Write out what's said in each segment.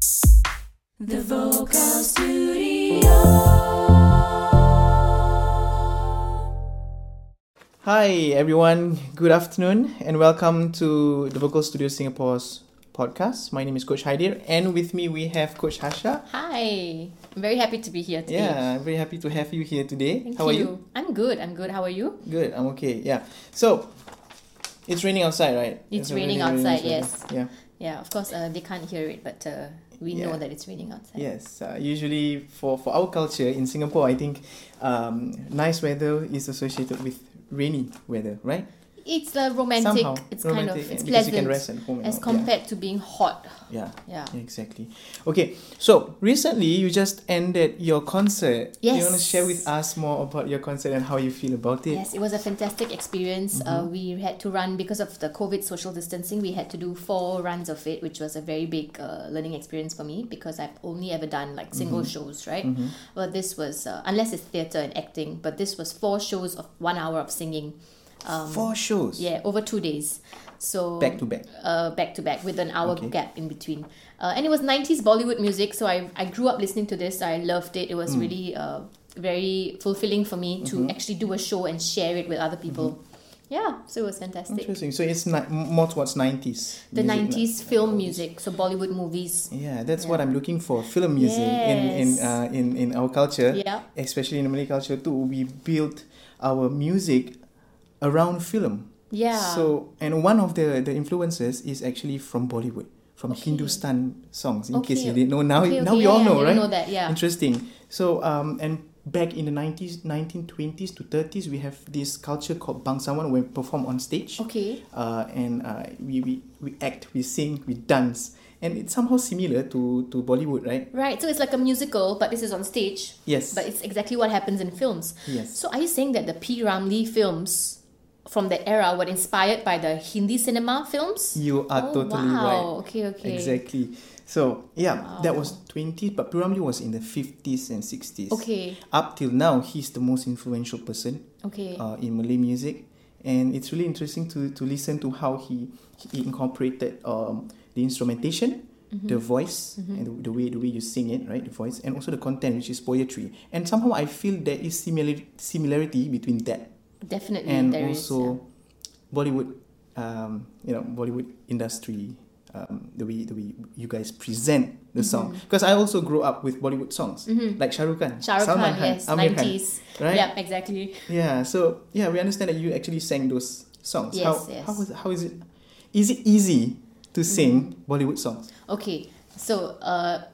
The Vocal Studio. Hi, everyone. Good afternoon, and welcome to the Vocal Studio Singapore's podcast. My name is Coach Hydir, and with me we have Coach Harsha. Hi, I'm very happy to be here today. Yeah, I'm very happy to have you here today. Thank How you. are you? I'm good. I'm good. How are you? Good. I'm okay. Yeah. So, it's raining outside, right? It's a raining really, really outside, nice yes. Yeah. Yeah, of course, uh, they can't hear it, but uh, we know that it's raining outside. Yes. Uh, usually, for for our culture in Singapore, I think um, nice weather is associated with rainy weather, right? It's uh, romantic. Somehow it's kind of it's because you can pleasant rest at home. as compared to being hot. Yeah. Yeah. Yeah. Exactly. Okay, so recently you just ended your concert. Do you want to share with us more about your concert and how you feel about it? Yes, it was a fantastic experience. Uh, Mm-hmm. we had to run because of the COVID social distancing. We had to do four runs of it, which was a very big uh, learning experience for me because I've only ever done like single Mm-hmm. shows, right? Well, this was uh, unless it's theater and acting, but this was four shows of one hour of singing. Um, Four shows. Yeah, over two days. So Back to back. uh, back to back with an hour Okay. gap in between. Uh, and it was 90s Bollywood music, so I, I grew up listening to this. I loved it. It Mm. was really uh, very fulfilling for me to Mm-hmm. actually do a show and share it with other people. Yeah, so it was fantastic. Interesting. So it's ni- more towards nineties. The music, 90s like- film music, so Bollywood movies. Yeah, that's what I'm looking for. Film music in in uh, in in our culture, Yeah. especially in the Malay culture too. We built our music around film. Yeah. So and one of the the influences is actually from Bollywood, from Okay. Hindustan songs. In case you didn't know, now Okay, now okay, we all yeah, know, I right? know that, yeah. Interesting. So um and back in the 90s 1920s to 30s we have this culture called bangsawan where we perform on stage Okay. uh, and uh, we, we we act we sing we dance and it's somehow similar to to bollywood right Right, so it's like a musical, but this is on stage. yes But it's exactly what happens in films. yes So are you saying that the P. Ramlee films from the era were inspired by the Hindi cinema films? you are oh, totally wow. right Okay, okay. exactly so yeah that was 20 but P. Ramlee was in the 50s and 60s Okay, up till now he's the most influential person okay. uh, in Malay music, and it's really interesting to, to listen to how he, he incorporated um, the instrumentation, Mm-hmm. the voice, and the, the way the way you sing it, right, the voice, and also the content, which is poetry. And somehow I feel there is similar similarity between that Definitely, and there is. also Bollywood, um, you know, Bollywood industry. Um, the way the way you guys present the song Mm-hmm. because I also grew up with Bollywood songs like Shah Rukh Khan, Shah Rukh Salman Khan, yes, Amir Khan, 90s. right? Yeah, exactly. Yeah, so yeah, we understand that you actually sang those songs. Yes, how, yes. how is how is it? Is it easy to sing Bollywood songs? Okay, so uh,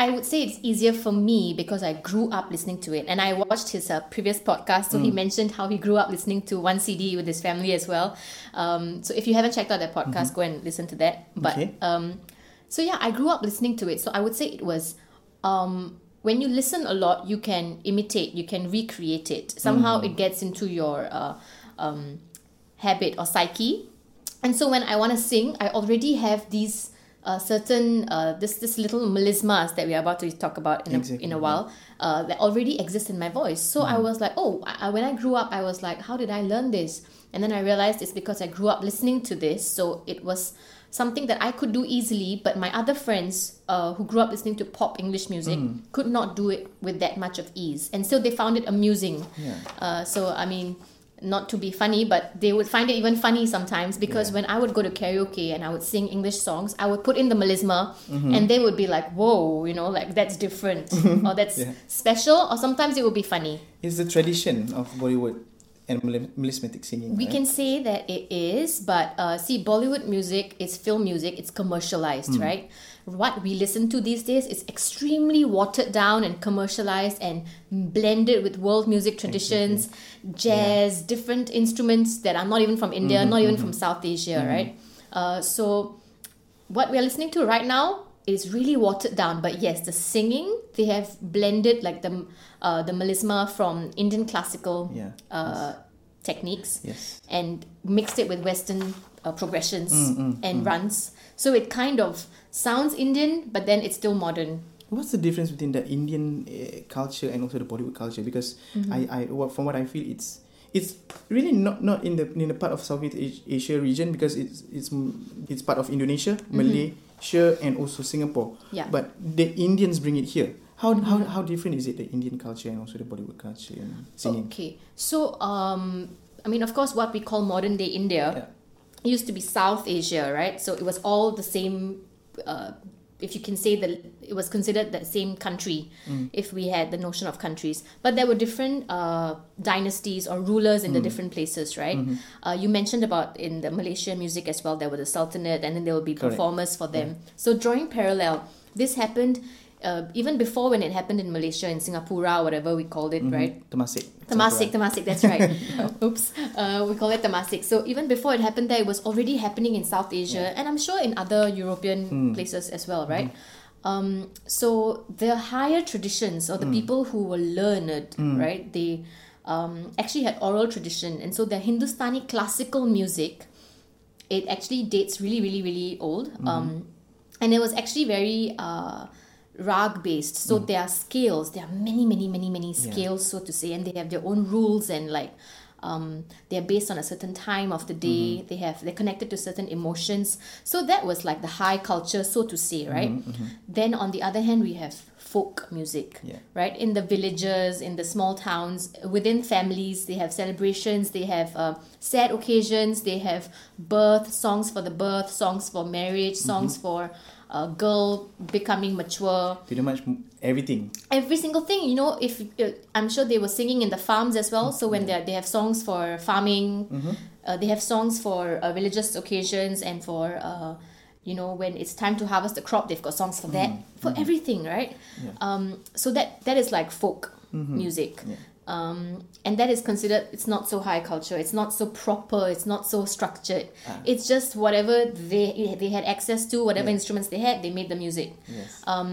I would say it's easier for me because I grew up listening to it, and I watched his uh, previous podcast. So he mentioned how he grew up listening to one CD with his family as well. Um, so if you haven't checked out that podcast, go and listen to that. But Okay. um, so yeah, I grew up listening to it. So I would say it was. Um, when you listen a lot, you can imitate, you can recreate it. Somehow it gets into your uh, um, habit or psyche. And so when I want to sing, I already have these uh, certain uh, this this little melismas that we are about to talk about in a, in a while uh, that already exist in my voice. So I was like, oh, I, when I grew up, I was like, how did I learn this? And then I realized it's because I grew up listening to this. So it was something that I could do easily, but my other friends uh, who grew up listening to pop English music could not do it with that much of ease, and so they found it amusing. Yeah. Uh, so I mean, not to be funny, but they would find it even funny sometimes because Yeah. when I would go to karaoke and I would sing English songs, I would put in the melisma, Mm-hmm. and they would be like, "Whoa, you know, like that's different or that's Yeah. special," or sometimes it would be funny. It's the tradition of Bollywood and mel- melismatic singing. We right? can say that it is, but uh, see, Bollywood music is film music. It's commercialized, Hmm. right? What we listen to these days is extremely watered down and commercialized and blended with world music traditions, jazz, different instruments that are not even from India, Mm-hmm, not even from South Asia, right? Uh, so what we are listening to right now is really watered down but yes the singing they have blended like the uh, the melisma from indian classical Yeah, uh, techniques Yes. and mixed it with western uh, progressions Mm, and runs so it kind of sounds indian but then it's still modern What's the difference between the Indian uh, culture and also the Bollywood culture? Because Mm-hmm. I, I, what- from what I feel, it's it's really not not in the in the part of Southeast Asia region because it's it's it's part of Indonesia, Mm-hmm. Malaysia and also Singapore. Yeah. But the Indians bring it here. How, how, how different is it, the Indian culture and also the Bollywood culture and singing? Okay. So, um, I mean, of course, what we call modern day India Yeah. used to be South Asia, right? So it was all the same. Uh, if you can say that it was considered the same country, Mm. if we had the notion of countries, but there were different uh, dynasties or rulers Mm. in the different places, right? Mm-hmm. Uh, you mentioned about in the Malaysian music as well. There were the Sultanate, and then there will be Correct. performers for them. So drawing parallel, this happened. Uh, even before when it happened in Malaysia, in Singapore, or whatever we called it, right? Temasek. Temasek, Temasek, that's right. Oops. Uh, we call it Temasek. So even before it happened there, it was already happening in South Asia and I'm sure in other European places as well, right? Um, so the higher traditions or the people who were learned, right, they um, actually had oral tradition. And so the Hindustani classical music, it actually dates really, really, really old. Um, and it was actually very uh, rag based. So mm. there are scales. There are many, many, many, many scales, so to say, and they have their own rules and like um, they're based on a certain time of the day. Mm-hmm. They have they're connected to certain emotions. So that was like the high culture, so to say, mm-hmm, right? Mm-hmm. Then on the other hand, we have folk music, Yeah. right? In the villages, in the small towns, within families, they have celebrations, they have uh, sad occasions, they have birth songs for the birth, songs for marriage, songs for a girl becoming mature. Pretty much everything. every single thing you know if uh, i'm sure they were singing in the farms as well. So when they they have songs for farming uh, they have songs for uh, religious occasions and for uh, you know when it's time to harvest the crop they've got songs for that. For everything right? Um, so that that is like folk music. Yeah. Um, and that is considered it's not so high culture it's not so proper it's not so structured. It's just whatever they they had access to whatever Yeah. instruments they had they made the music. Yes. um,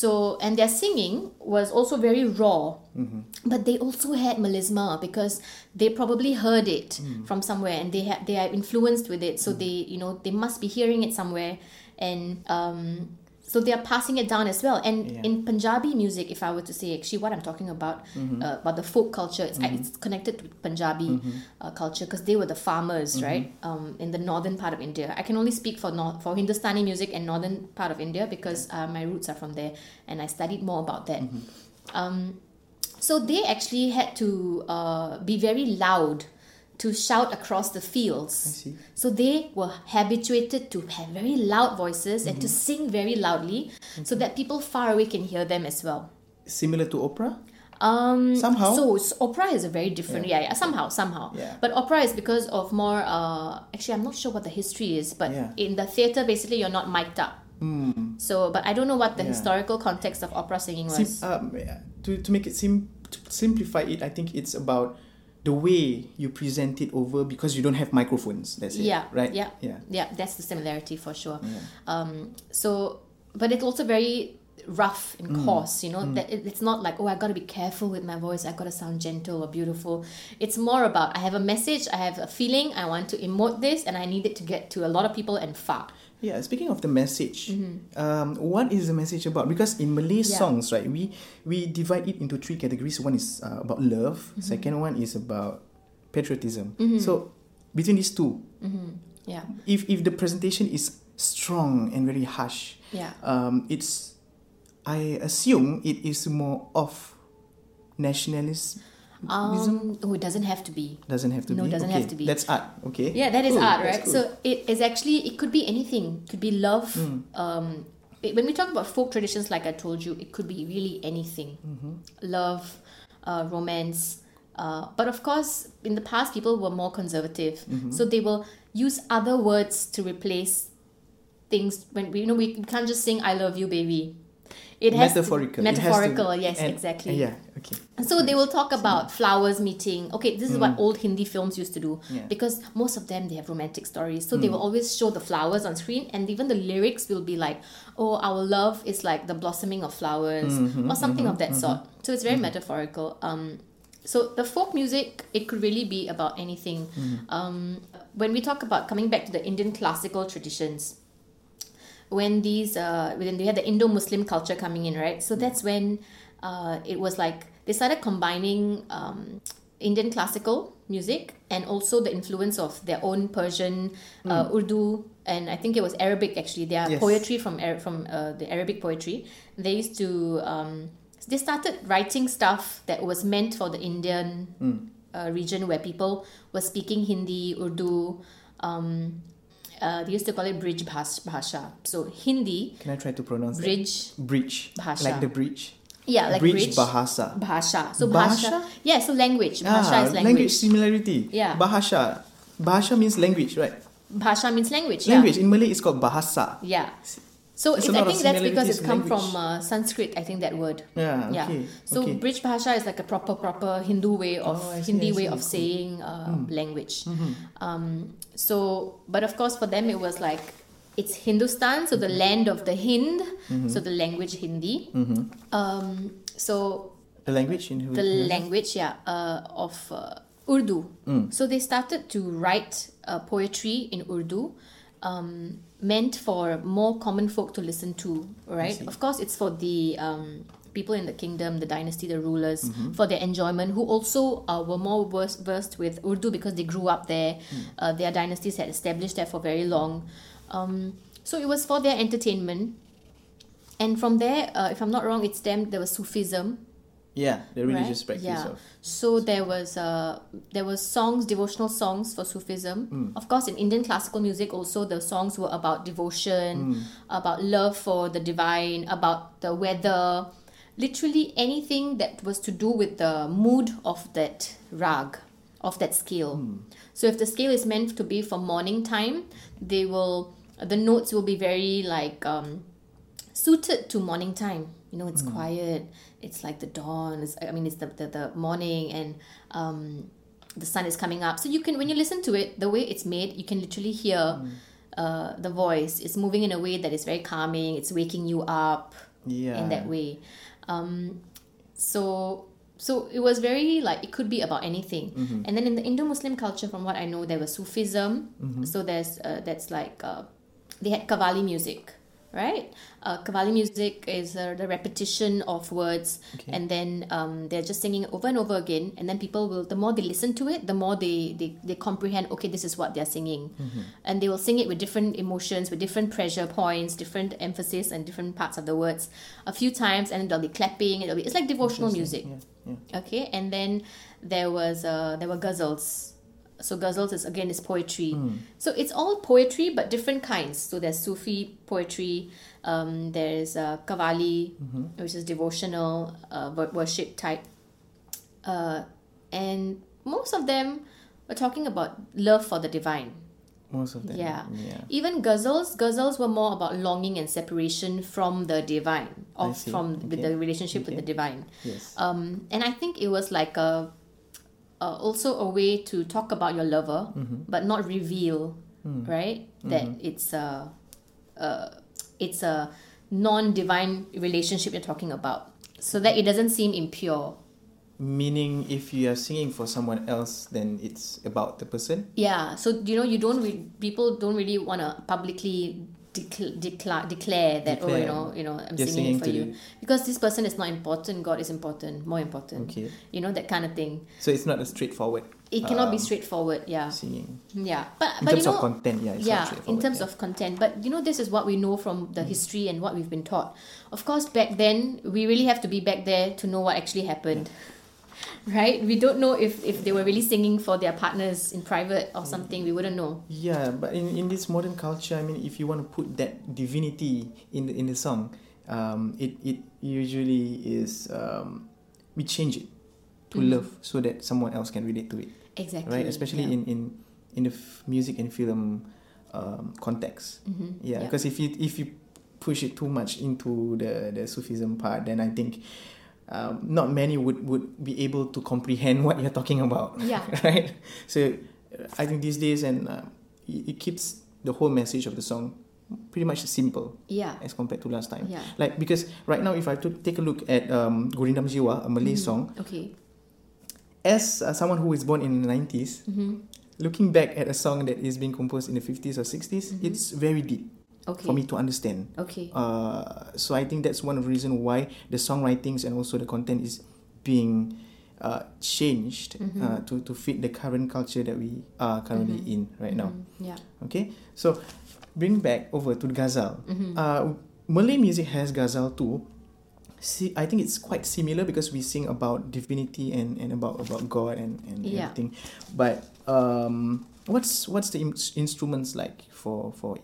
so and their singing was also very raw. But they also had melisma because they probably heard it from somewhere and they had they are influenced with it. So they you know they must be hearing it somewhere. And um, so they are passing it down as well. And Yeah. in punjabi music if i were to say actually what i'm talking about uh, about the folk culture it's, it's connected to punjabi uh, culture because they were the farmers right um, in the northern part of india. I can only speak for north for hindustani music and northern part of india because uh, my roots are from there and i studied more about that. Um, so they actually had to uh, be very loud to shout across the fields. So they were habituated to have very loud voices and Mm-hmm. to sing very loudly so that people far away can hear them as well. Similar to opera? Um, Somehow? So, s- opera is a very different, yeah, yeah, somehow, somehow. Yeah. But opera is because of more, uh, actually, I'm not sure what the history is, but Yeah. in the theater, basically, you're not mic'd up. So, but I don't know what the. Yeah. historical context of opera singing was. Sim- um, to, to make it sim- to simplify it, I think it's about the way you present it over because you don't have microphones. That's it. Yeah, Right? yeah. Yeah. yeah that's the similarity for sure Yeah. um so but it's also very rough and Mm. coarse you know that it, it's not like oh i gotta be careful with my voice i gotta sound gentle or beautiful it's more about i have a message i have a feeling i want to emote this and i need it to get to a lot of people and far Yeah, speaking of the message, um, what is the message about? Because in Malay Mm-hmm. Yeah. songs, right, we we divide it into three categories. One is uh, about love. Mm-hmm. Second one is about patriotism. So between these two, yeah if if the presentation is strong and very harsh, yeah um, it's I assume it is more of nationalism. Um oh it doesn't have to be Doesn't have to No, be. it doesn't okay. have to be. That's art. Okay. Yeah, that is Cool, art, right? cool. So it is actually it could be anything. It could be love. Hmm. Um, it- when we talk about folk traditions, like I told you, it could be really anything. Mm-hmm. Love, uh, romance. Uh, but of course, in the past, people were more conservative, Mm-hmm. so they will use other words to replace things. When we you know we can't just sing "I love you, baby." It has to- metaphorical. It has metaphorical, yes, and- exactly. Yeah. Okay. So they will talk about flowers meeting. Okay, this is what old Hindi films used to do Mm. Yeah. Mm. because most of them they have romantic stories. So they will always show the flowers on screen, and even the lyrics will be like, "Oh, our love is like the blossoming of flowers" Mm-hmm, or something of that sort. So it's very metaphorical. Um, so the folk music it could really be about anything. Mm-hmm. Um, when we talk about coming back to the Indian classical traditions, when these uh when they had the Indo-Muslim culture coming in, right? So that's when uh it was like they started combining um Indian classical music and also the influence of their own Persian, uh, Urdu and I think it was Arabic actually. Their Yes. poetry from from uh, the Arabic poetry. They used to um, they started writing stuff that was meant for the Indian uh, region where people were speaking Hindi, Urdu. Um, uh, they used to call it bridge bhas- bhasha. So Hindi, Can I try to pronounce that? bridge, Bridge. Bhasha. Like the bridge. yeah, like bridge, bridge, bahasa. bhasha. So bahasa. bhasha, yeah. So language, Ah, bhasha is language language. similarity. Yeah. Bahasa. Bahasa means language, right? Bhasha means language. Language. In Malay, it's called bahasa. Yeah. So There's it's, a I think that's because it's similarities come from uh, Sanskrit. I think that word. Yeah, Yeah. So okay. bridge bhasha is like a proper proper Hindu way of Oh, see, Hindi way of saying uh, language. Um, so, but of course, for them it was like it's Hindustan, so the land of the Hind, Mm-hmm. so the language Hindi. Um, so the language in the language, yeah, uh, of uh, Urdu. Mm. So they started to write uh, poetry in Urdu, um, meant for more common folk to listen to. Right? Of course, it's for the um, people in the kingdom, the dynasty, the rulers, Mm-hmm. for their enjoyment, who also uh, were more versed, versed with Urdu because they grew up there. Mm. Uh, their dynasties had established there for very long. Um, so it was for their entertainment. And from there, uh, if I'm not wrong, it's them. There was Sufism, Yeah, the religious right? practice yeah. of. So there was uh, there was songs, devotional songs for Sufism. Hmm. Of course, in Indian classical music, also the songs were about devotion, Hmm. about love for the divine, about the weather, literally anything that was to do with the mood of that rag, of that scale. Hmm. So if the scale is meant to be for morning time, they will the notes will be very like um, suited to morning time. You know, it's quiet. It's like the dawn. It's, I mean, it's the, the, the morning and um, the sun is coming up. So you can, when you listen to it, the way it's made, you can literally hear uh, the voice. It's moving in a way that is very calming. It's waking you up Yeah. in that way. Um, so so it was very like it could be about anything. Mm-hmm. And then in the Indo-Muslim culture, from what I know, there was Sufism. Mm-hmm. So there's uh, that's like uh, they had Qawwali music, right? Uh, Qawwali music is uh, the repetition of words, Okay. and then um, they're just singing over and over again. And then people will, the more they listen to it, the more they they, they comprehend. Okay, this is what they're singing, and they will sing it with different emotions, with different pressure points, different emphasis, and different parts of the words a few times, and they'll be clapping. It'll be, it's like devotional music. Yeah, yeah. Okay, and then there was uh, there were ghazals. So ghazals is again is poetry. So it's all poetry, but different kinds. So there's Sufi poetry. Um, there's uh, Qawwali, which is devotional uh, worship type. Uh, and most of them were talking about love for the divine. Most of them. Yeah. Yeah. Even ghazals, ghazals were more about longing and separation from the divine, see. from with the relationship with the divine. Yes. Um, and I think it was like a, uh, also a way to talk about your lover, Mm-hmm. but not reveal, Mm. right? That it's a, uh, it's a non-divine relationship you're talking about, so that it doesn't seem impure. Meaning, if you are singing for someone else, then it's about the person. Yeah. So you know, you don't re- people don't really want to publicly decl- decla- declare that oh you know you know I'm You're singing, singing for you because this person is not important. God is important, more important. Okay. You know that kind of thing. So it's not a straightforward It cannot be Um, straightforward. Yeah. singing. Yeah. But In but terms you know. of content, yeah, it's yeah, in terms yeah. of content. But you know, this is what we know from the history and what we've been taught. Of course, back then, we really have to be back there to know what actually happened. Right? We don't know if, if they were really singing for their partners in private or something. We wouldn't know. Yeah, but in, in this modern culture, I mean, if you want to put that divinity in the, in the song, um, it, it usually is um, we change it to Mhm. love so that someone else can relate to it, Exactly. right? Especially yeah. in, in in the f- music and film um, context. Mhm. Yeah, because if you if you push it too much into the the Sufism part, then I think. Um, not many would, would be able to comprehend what you're talking about Yeah. right? So I think these days, and uh, it, it keeps the whole message of the song pretty much simple Yeah. as compared to last time. Yeah. Like because right now, if I to take a look at um, Gurindam Jiwa, a Malay Mhm. song, Okay. as uh, someone who is born in the nineties, Mm-hmm. looking back at a song that is being composed in the fifties or 60s Mhm. it's very deep Okay. for me to understand. Okay. Uh, so I think that's one of the reasons why the songwritings and also the content is being uh, changed Mhm. uh, to, to fit the current culture that we are currently Mhm. in right now. Mhm. Yeah. Okay, so bring back over to ghazal. Mm-hmm. Uh, Malay music has ghazal too. See, I think it's quite similar because we sing about divinity and, and about about God and, and Yeah. everything. But um, what's what's the in- instruments like for for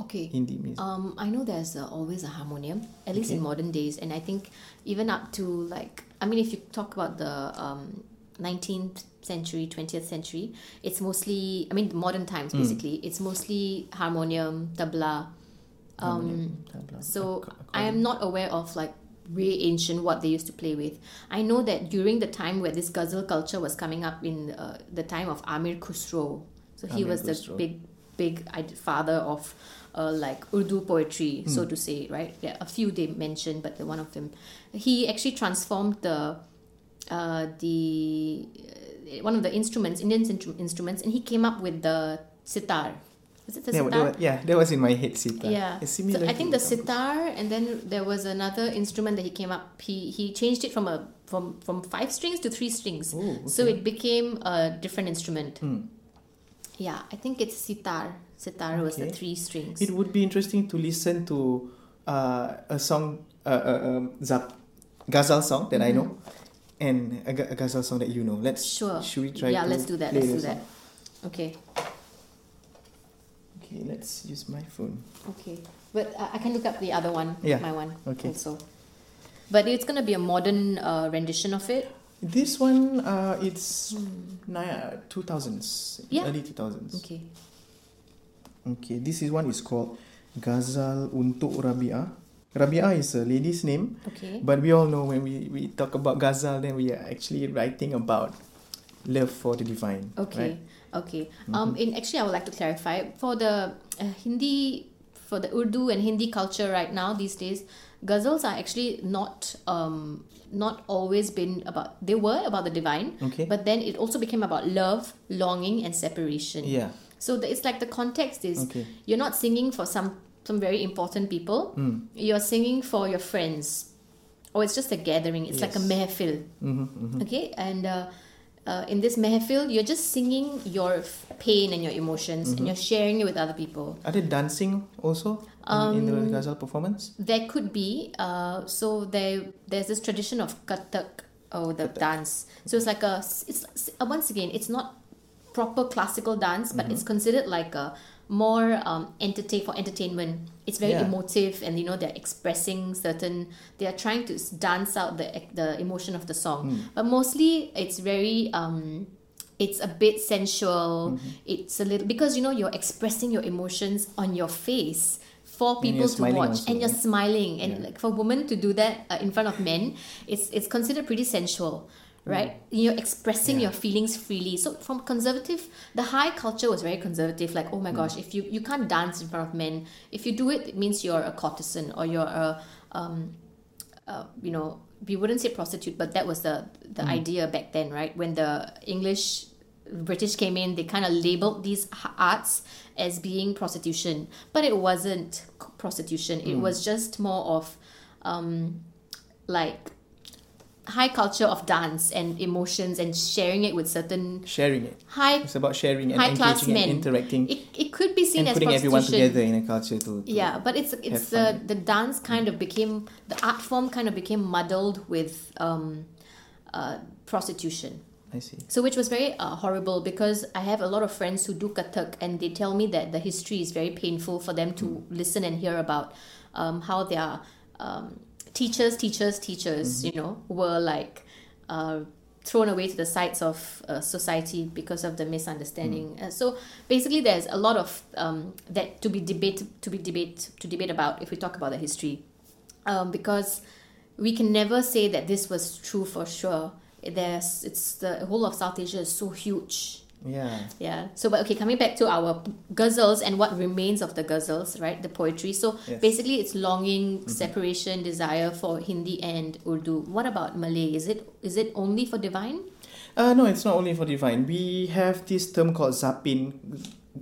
Okay. Hindi music? Um, I know there's uh, always a harmonium, at least in modern days, and I think even up to like, I mean, if you talk about the um, 19th century, 20th century, it's mostly, I mean, modern times Mm. basically, it's mostly harmonium, tabla. Um, Tabla, so I am not aware of like really ancient what they used to play with. I know that during the time where this ghazal culture was coming up in uh, the time of Amir Khusro, so he Amir was the big, big father of uh, like Urdu poetry, so Hmm. to say, right? Yeah, a few they mentioned, but the one of them, he actually transformed the uh, the uh, one of the instruments, Indian instru- instruments, and he came up with the sitar. Is it the Yeah, sitar? that yeah, that was in my head, sitar. Yeah. So. I think the sitar, and then there was another instrument that he came up. He he changed it from a from from five strings to three strings. Oh, So it became a different instrument. Hmm. Yeah, I think it's sitar. Sitar was the three strings. It would be interesting to listen to uh, a song, uh, uh, um, zap, ghazal song that I know, and a, a ghazal song that you know. Let's Mm-hmm. Sure. Should we try? yeah, let's do that. Let's do that. Okay. Okay, let's use my phone. Okay. But I can look up the other one. Yeah. My one. Okay. Also. But it's gonna be a modern uh, rendition of it. This one, uh, it's two thousands, Yeah. early two thousands. Okay. Okay, this is one is called Ghazal untuk Rabia. Rabia is a lady's name, Okay. but we all know when we, we talk about Ghazal, then we are actually writing about love for the divine. Okay. Right? Okay. Um, in actually, I would like to clarify for the uh, Hindi, for the Urdu and Hindi culture right now these days, ghazals are actually not um not always been about. They were about the divine, Okay. but then it also became about love, longing, and separation. Yeah. So the, it's like the context is Okay. you're not singing for some some very important people. Mm. You're singing for your friends, or it's just a gathering. It's like a Yes. mehfil. Mm-hmm, mm-hmm. Okay, and uh, uh, in this mehfil, you're just singing your f- pain and your emotions, and you're sharing it with other people. Are they dancing also in, in the Um, Ghazal performance? There could be, uh, so there there's this tradition of kathak, or the dance. So it's like a, it's uh, once again, it's not proper classical dance, but it's considered like a more um, entertain for entertainment. It's very Yeah. emotive, and you know they're expressing certain. They are trying to dance out the the emotion of the song, but mostly it's very. Um, it's a bit sensual. It's a little because you know you're expressing your emotions on your face for people to watch, also, and you're right? smiling. And Yeah. like for women to do that uh, in front of men, it's it's considered pretty sensual, right? You're expressing Mm. Yeah. your feelings freely. So from conservative, the high culture was very conservative. Like, oh my Mm. gosh, if you you can't dance in front of men, if you do it, it means you're a courtesan or you're a um, uh, you know, we wouldn't say prostitute, but that was the the idea back then, right? When the English British came in, they kind of labeled these arts as being prostitution, but it wasn't prostitution. It was just more of um, like high culture of dance and emotions and sharing it with certain Sharing it. high It's about sharing and engaging men. and interacting It, it could be seen and as putting everyone prostitution. together in a culture to, to Yeah, but it's it's the fun. the dance kind of became the art form kind of became muddled with um, uh, prostitution. I see. So which was very uh, horrible because I have a lot of friends who do Kathak and they tell me that the history is very painful for them to listen and hear about um, how their um, teachers, teachers, teachers, you know, were like uh, thrown away to the sides of uh, society because of the misunderstanding. Uh, so basically, there's a lot of um, that to be debate to be debate to debate about if we talk about the history, um, because we can never say that this was true for sure. There's it's the whole of South Asia is so huge. Yeah. Yeah. So, but okay, coming back to our ghazals and what remains of the ghazals, right? The poetry. So Yes. basically, it's longing, separation, desire for Hindi and Urdu. What about Malay? Is it is it only for divine? Uh, no, it's not only for divine. We have this term called zapin,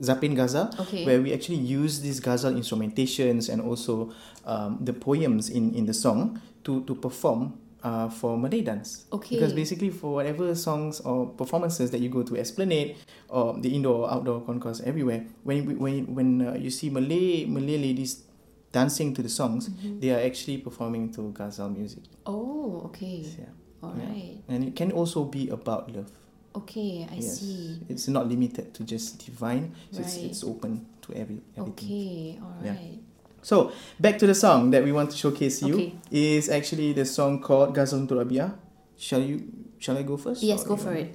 zapin ghazal, Okay. where we actually use these ghazal instrumentations and also um, the poems in, in the song to, to perform uh, for Malay dance. Okay. Because basically, for whatever songs or performances that you go to Esplanade or the indoor or outdoor concourse everywhere, when we- when when uh, you see Malay Malay ladies dancing to the songs, Mm-hmm. they are actually performing to Ghazal music. Oh, okay. Yeah. All Yeah. right. And it can also be about love. Okay, I yes. see. It's not limited to just divine. It's, Right. it's open to every everything. Okay, all right. Yeah. So back to the song that we want to showcase you Okay. is actually the song called Ghazal Untuk Rabia. Shall you? Shall I go first? Yes, go for it.